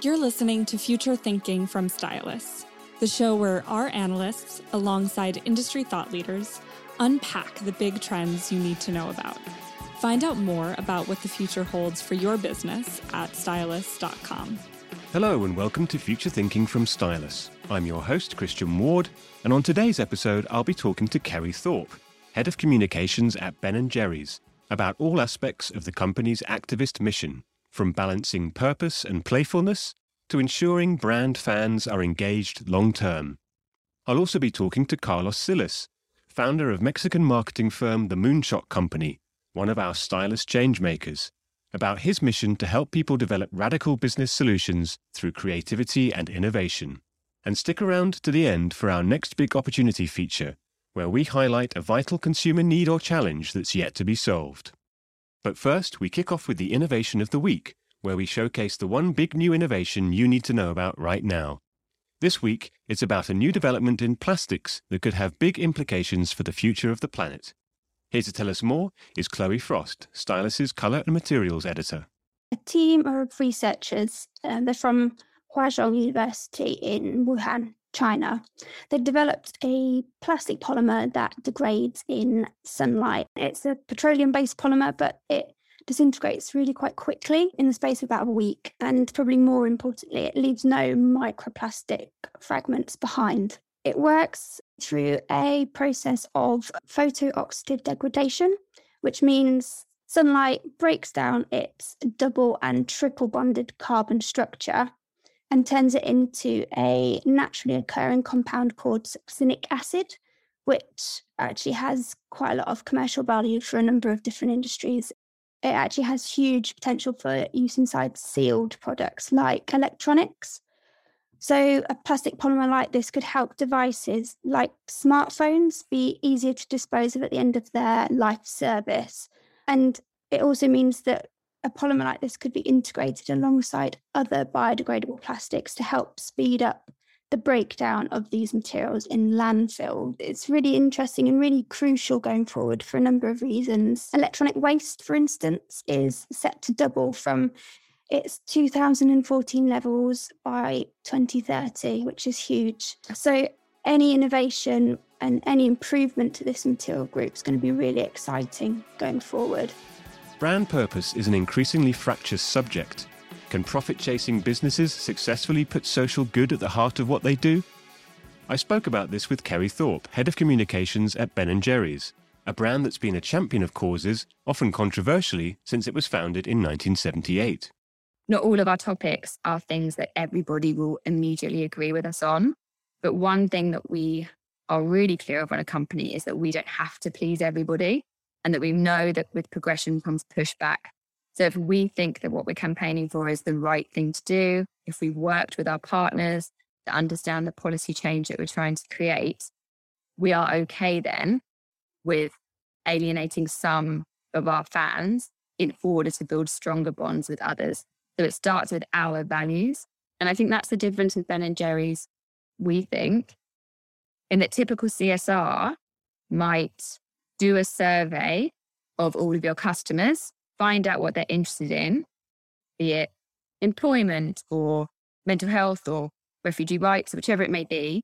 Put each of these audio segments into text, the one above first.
You're listening to Future Thinking from Stylus, the show where our analysts, alongside industry thought leaders, unpack the big trends you need to know about. Find out more about what the future holds for your business at stylus.com. Hello, and welcome to Future Thinking from Stylus. I'm your host, Christian Ward, and on today's episode, I'll be talking to Kerry Thorpe, Head of Communications at Ben & Jerry's, about all aspects of the company's activist mission, from balancing purpose and playfulness to ensuring brand fans are engaged long term. I'll also be talking to Carlos Silis, founder of Mexican marketing firm The Moonshot Company, one of our Stylus changemakers, about his mission to help people develop radical business solutions through creativity and innovation. And stick around to the end for our next big opportunity feature, where we highlight a vital consumer need or challenge that's yet to be solved. But first, we kick off with the innovation of the week, where we showcase the one big new innovation you need to know about right now. This week, it's about a new development in plastics that could have big implications for the future of the planet. Here to tell us more is Chloe Frost, Stylus's Colour and Materials Editor. A team of researchers, uh, they're from Huazhong University in Wuhan, China. They've developed a plastic polymer that degrades in sunlight. It's a petroleum based polymer, but it disintegrates really quite quickly in the space of about a week. And probably more importantly, it leaves no microplastic fragments behind. It works through a process of photooxidative degradation, which means sunlight breaks down its double and triple bonded carbon structure and turns it into a naturally occurring compound called succinic acid, which actually has quite a lot of commercial value for a number of different industries. It actually has huge potential for use inside sealed products like electronics. So, a plastic polymer like this could help devices like smartphones be easier to dispose of at the end of their life service. And it also means that a polymer like this could be integrated alongside other biodegradable plastics to help speed up the breakdown of these materials in landfill. It's really interesting and really crucial going forward for a number of reasons. Electronic waste, for instance, is set to double from its 2014 levels by 2030, which is huge. So, any innovation and any improvement to this material group is going to be really exciting going forward. Brand purpose is an increasingly fractious subject. Can profit chasing businesses successfully put social good at the heart of what they do? I spoke about this with Kerry Thorpe, Head of Communications at Ben & Jerry's, a brand that's been a champion of causes, often controversially, since it was founded in 1978. Not all of our topics are things that everybody will immediately agree with us on. But one thing that we are really clear of on a company is that we don't have to please everybody and that we know that with progression comes pushback. So if we think that what we're campaigning for is the right thing to do, if we've worked with our partners to understand the policy change that we're trying to create, we are okay then with alienating some of our fans in order to build stronger bonds with others. So it starts with our values. And I think that's the difference with Ben and Jerry's, we think, in that typical CSR might do a survey of all of your customers, find out what they're interested in, be it employment or mental health or refugee rights, whichever it may be,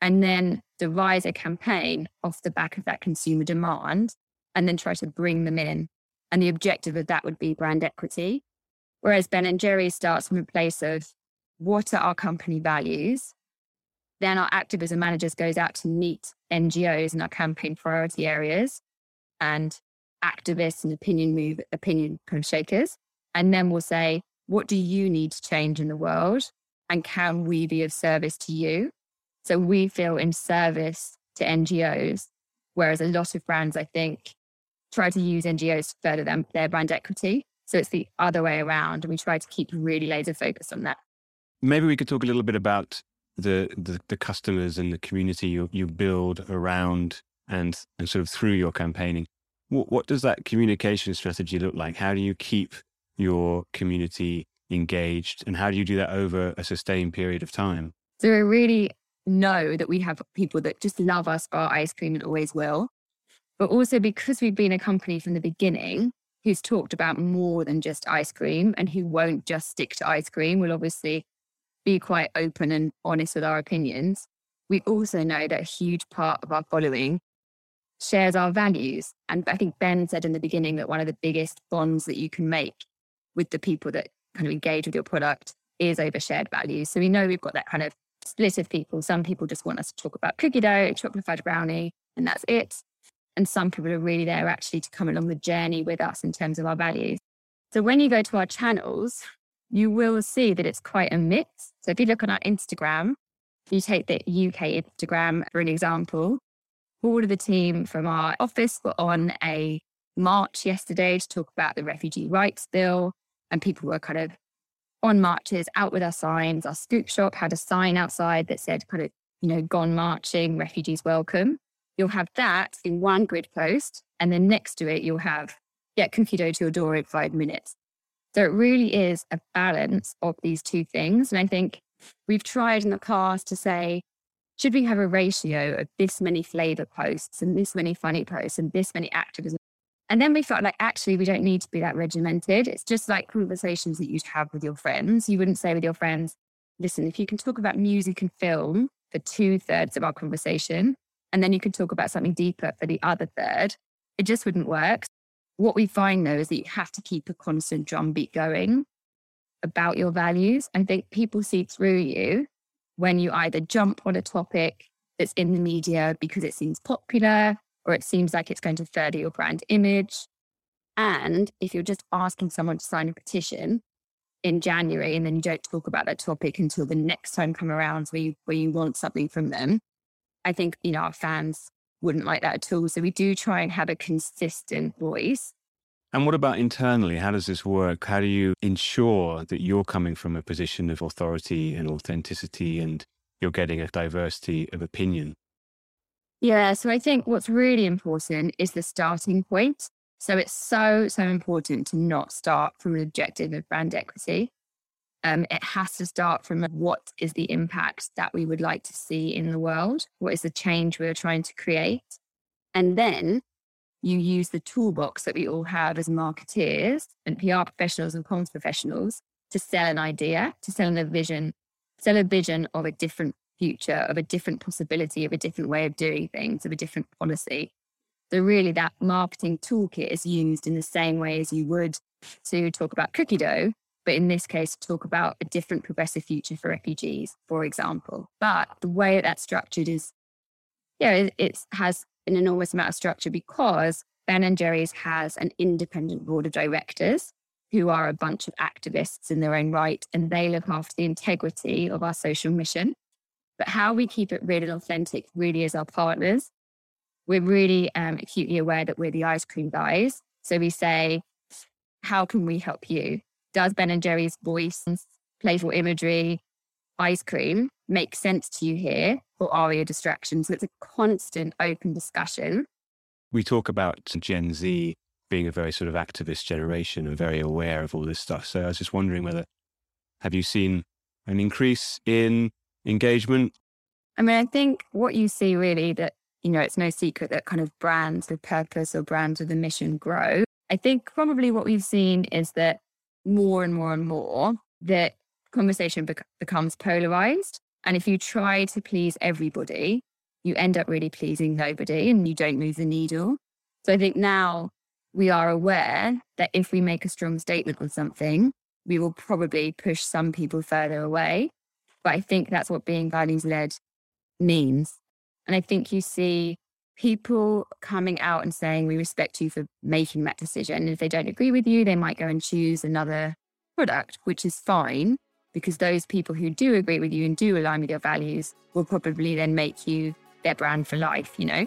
and then devise a campaign off the back of that consumer demand and then try to bring them in. And the objective of that would be brand equity. Whereas Ben and Jerry starts from a place of what are our company values? Then our activism managers goes out to meet NGOs in our campaign priority areas and activists and opinion move opinion kind of shakers. And then we'll say, what do you need to change in the world? And can we be of service to you? So we feel in service to NGOs, whereas a lot of brands, I think, try to use NGOs to further them, their brand equity. So it's the other way around. And we try to keep really laser focused on that. Maybe we could talk a little bit about the, the, the customers and the community you, you build around and, and sort of through your campaigning. What, what does that communication strategy look like? How do you keep your community engaged and how do you do that over a sustained period of time? So we really know that we have people that just love us for our ice cream and always will. But also because we've been a company from the beginning who's talked about more than just ice cream and who won't just stick to ice cream, will obviously be quite open and honest with our opinions, we also know that a huge part of our following shares our values. And I think Ben said in the beginning that one of the biggest bonds that you can make with the people that kind of engage with your product is over shared values. So we know we've got that kind of split of people. Some people just want us to talk about cookie dough, chocolate fudge brownie, and that's it. And some people are really there actually to come along the journey with us in terms of our values. So when you go to our channels, you will see that it's quite a mix. So if you look on our Instagram, if you take the UK Instagram for an example, all of the team from our office were on a march yesterday to talk about the refugee rights bill. And people were kind of on marches out with our signs. Our scoop shop had a sign outside that said, kind of, you know, gone marching, refugees welcome. You'll have that in one grid post. And then next to it, you'll have get cookie dough to your door in five minutes. So it really is a balance of these two things. And I think we've tried in the past to say, should we have a ratio of this many flavor posts and this many funny posts and this many activism? And then we felt like actually we don't need to be that regimented. It's just like conversations that you'd have with your friends. You wouldn't say with your friends, listen, if you can talk about music and film for two thirds of our conversation, and then you can talk about something deeper for the other third, it just wouldn't work. What we find though is that you have to keep a constant drumbeat going about your values. I think people see through you when you either jump on a topic that's in the media because it seems popular or it seems like it's going to further your brand image. And if you're just asking someone to sign a petition in January and then you don't talk about that topic until the next time come around where you, where you want something from them, I think, you know, our fans wouldn't like that at all. So we do try and have a consistent voice. And what about internally? How does this work? How do you ensure that you're coming from a position of authority and authenticity and you're getting a diversity of opinion? Yeah, so I think what's really important is the starting point. So it's so, so important to not start from an objective of brand equity. Um, it has to start from what is the impact that we would like to see in the world? What is the change we're trying to create? And then you use the toolbox that we all have as marketeers and PR professionals and comms professionals to sell an idea, to sell a vision, sell a vision of a different future, of a different possibility, of a different way of doing things, of a different policy. So really that marketing toolkit is used in the same way as you would to talk about cookie dough, but in this case, talk about a different progressive future for refugees, for example. But the way that that's structured is, yeah, it, it has an enormous amount of structure because Ben and Jerry's has an independent board of directors who are a bunch of activists in their own right, and they look after the integrity of our social mission. But how we keep it real and authentic really is our partners. We're really um, acutely aware that we're the ice cream guys. So we say, how can we help you? does Ben and Jerry's voice, playful imagery, ice cream make sense to you here, or are they a distraction? So it's a constant open discussion. We talk about Gen Z being a very sort of activist generation and very aware of all this stuff. So I was just wondering whether have you seen an increase in engagement? I mean, I think what you see really that, you know, it's no secret that kind of brands with purpose or brands with a mission grow. I think probably what we've seen is that more and more and more that conversation bec- becomes polarized. And if you try to please everybody, you end up really pleasing nobody and you don't move the needle. So I think now we are aware that if we make a strong statement on something, we will probably push some people further away. But I think that's what being values led means. And I think you see people coming out and saying, we respect you for making that decision. And if they don't agree with you, they might go and choose another product, which is fine because those people who do agree with you and do align with your values will probably then make you their brand for life, you know?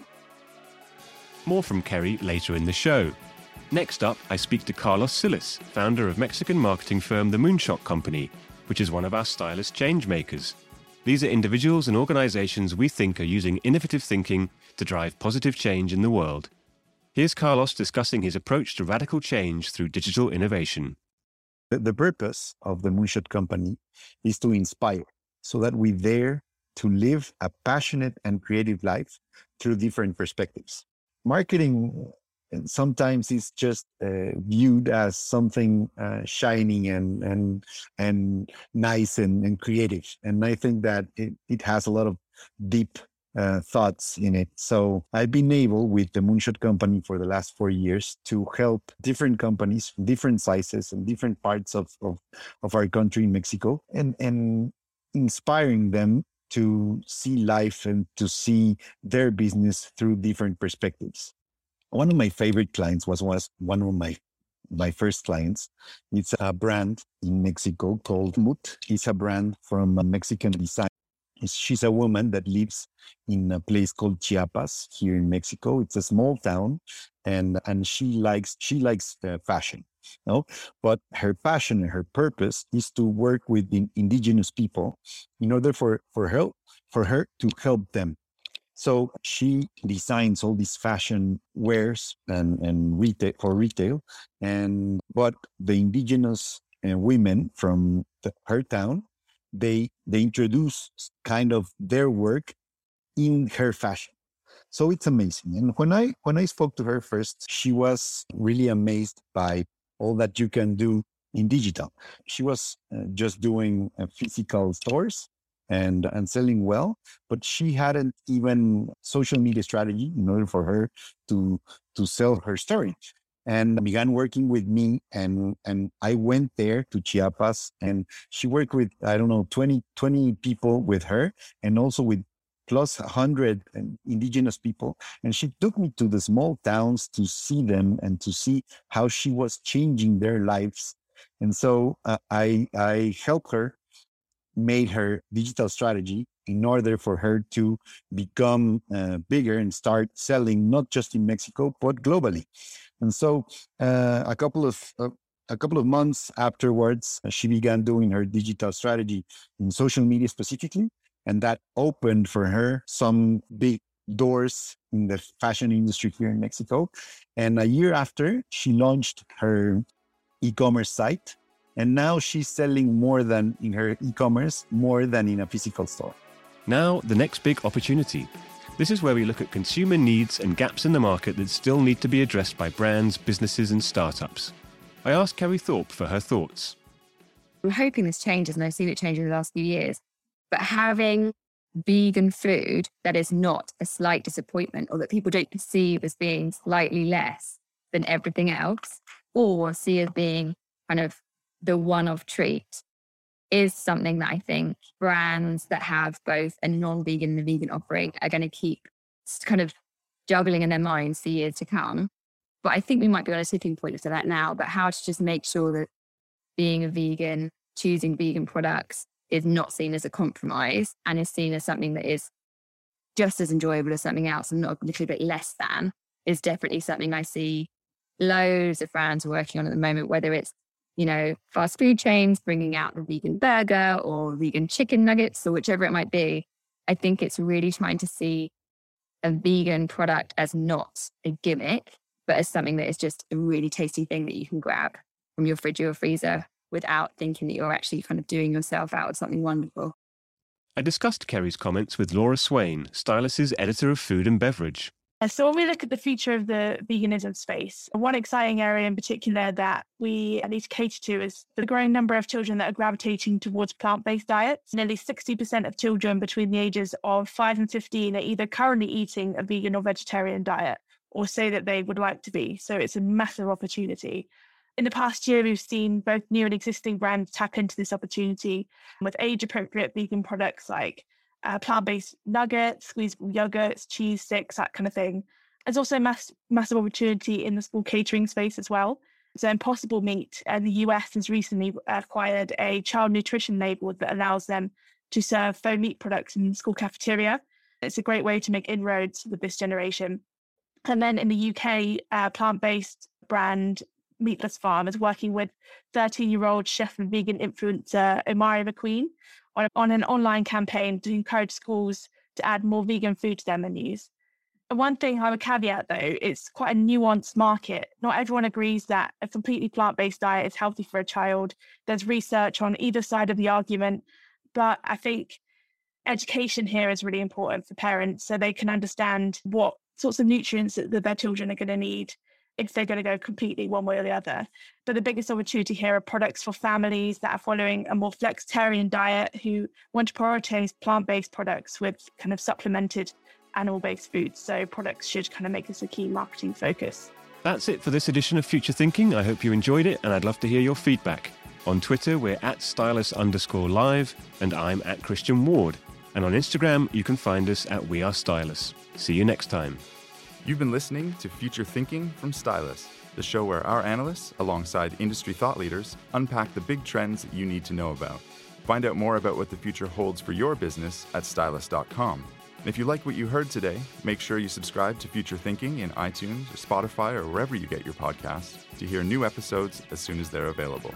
More from Kerry later in the show. Next up, I speak to Carlos Silis, founder of Mexican marketing firm The Moonshot Company, which is one of our Stylus changemakers. These are individuals and organizations we think are using innovative thinking to drive positive change in the world. Here's Carlos discussing his approach to radical change through digital innovation. The, the purpose of the Moonshot Company is to inspire so that we dare to live a passionate and creative life through different perspectives. Marketing sometimes it's just uh, viewed as something uh, shining and and and nice and, and creative and i think that it, it has a lot of deep uh, thoughts in it so i've been able with the moonshot company for the last four years to help different companies different sizes and different parts of, of, of our country in mexico and and inspiring them to see life and to see their business through different perspectives one of my favorite clients was, was one of my my first clients. It's a brand in Mexico called Mut. It's a brand from a Mexican design. She's a woman that lives in a place called Chiapas here in Mexico. It's a small town, and and she likes she likes uh, fashion. You know? But her passion and her purpose is to work with the indigenous people in order for for her for her to help them so she designs all these fashion wares and, and retail for retail. And but the indigenous uh, women from the, her town, they they introduce kind of their work in her fashion. So it's amazing. And when I when I spoke to her first, she was really amazed by all that you can do in digital. She was uh, just doing uh, physical stores and and selling well but she hadn't even social media strategy in order for her to to sell her story and began working with me and and I went there to Chiapas and she worked with I don't know 20 20 people with her and also with plus 100 indigenous people and she took me to the small towns to see them and to see how she was changing their lives and so uh, I I helped her made her digital strategy in order for her to become uh, bigger and start selling not just in Mexico but globally. And so uh, a couple of uh, a couple of months afterwards, she began doing her digital strategy in social media specifically, and that opened for her some big doors in the fashion industry here in Mexico. And a year after, she launched her e-commerce site and now she's selling more than in her e commerce, more than in a physical store. Now, the next big opportunity. This is where we look at consumer needs and gaps in the market that still need to be addressed by brands, businesses, and startups. I asked Kerry Thorpe for her thoughts. I'm hoping this changes, and I've seen it change in the last few years. But having vegan food that is not a slight disappointment or that people don't perceive as being slightly less than everything else or see as being kind of the one off treat is something that I think brands that have both a non vegan and a vegan offering are going to keep kind of juggling in their minds for years to come. But I think we might be on a tipping point for that now, but how to just make sure that being a vegan, choosing vegan products is not seen as a compromise and is seen as something that is just as enjoyable as something else and not a little bit less than is definitely something I see loads of brands working on at the moment, whether it's you know, fast food chains bringing out the vegan burger or vegan chicken nuggets or whichever it might be. I think it's really trying to see a vegan product as not a gimmick, but as something that is just a really tasty thing that you can grab from your fridge or freezer without thinking that you're actually kind of doing yourself out of something wonderful. I discussed Kerry's comments with Laura Swain, Stylus' editor of food and beverage. So when we look at the future of the veganism space, one exciting area in particular that we need to cater to is the growing number of children that are gravitating towards plant-based diets. Nearly 60% of children between the ages of 5 and 15 are either currently eating a vegan or vegetarian diet or say that they would like to be. So it's a massive opportunity. In the past year, we've seen both new and existing brands tap into this opportunity with age appropriate vegan products like uh, plant-based nuggets, squeezable yogurts, cheese sticks, that kind of thing. There's also a mass, massive opportunity in the school catering space as well. So Impossible Meat and the US has recently acquired a child nutrition label that allows them to serve faux meat products in school cafeteria. It's a great way to make inroads with this generation. And then in the UK, uh, plant-based brand Meatless Farm is working with 13-year-old chef and vegan influencer Omari McQueen on, on an online campaign to encourage schools to add more vegan food to their menus. And one thing I would caveat though, it's quite a nuanced market. Not everyone agrees that a completely plant based diet is healthy for a child. There's research on either side of the argument. But I think education here is really important for parents so they can understand what sorts of nutrients that their children are going to need if they're going to go completely one way or the other. But the biggest opportunity here are products for families that are following a more flexitarian diet who want to prioritize plant based products with kind of supplemented animal based foods. So products should kind of make this a key marketing focus. That's it for this edition of Future Thinking. I hope you enjoyed it, and I'd love to hear your feedback. On Twitter, we're at stylus underscore live, and I'm at Christian Ward. And on Instagram, you can find us at We Are Stylus. See you next time. You've been listening to Future Thinking from Stylus, the show where our analysts, alongside industry thought leaders, unpack the big trends you need to know about. Find out more about what the future holds for your business at stylus.com. And if you like what you heard today, make sure you subscribe to Future Thinking in iTunes or Spotify or wherever you get your podcasts to hear new episodes as soon as they're available.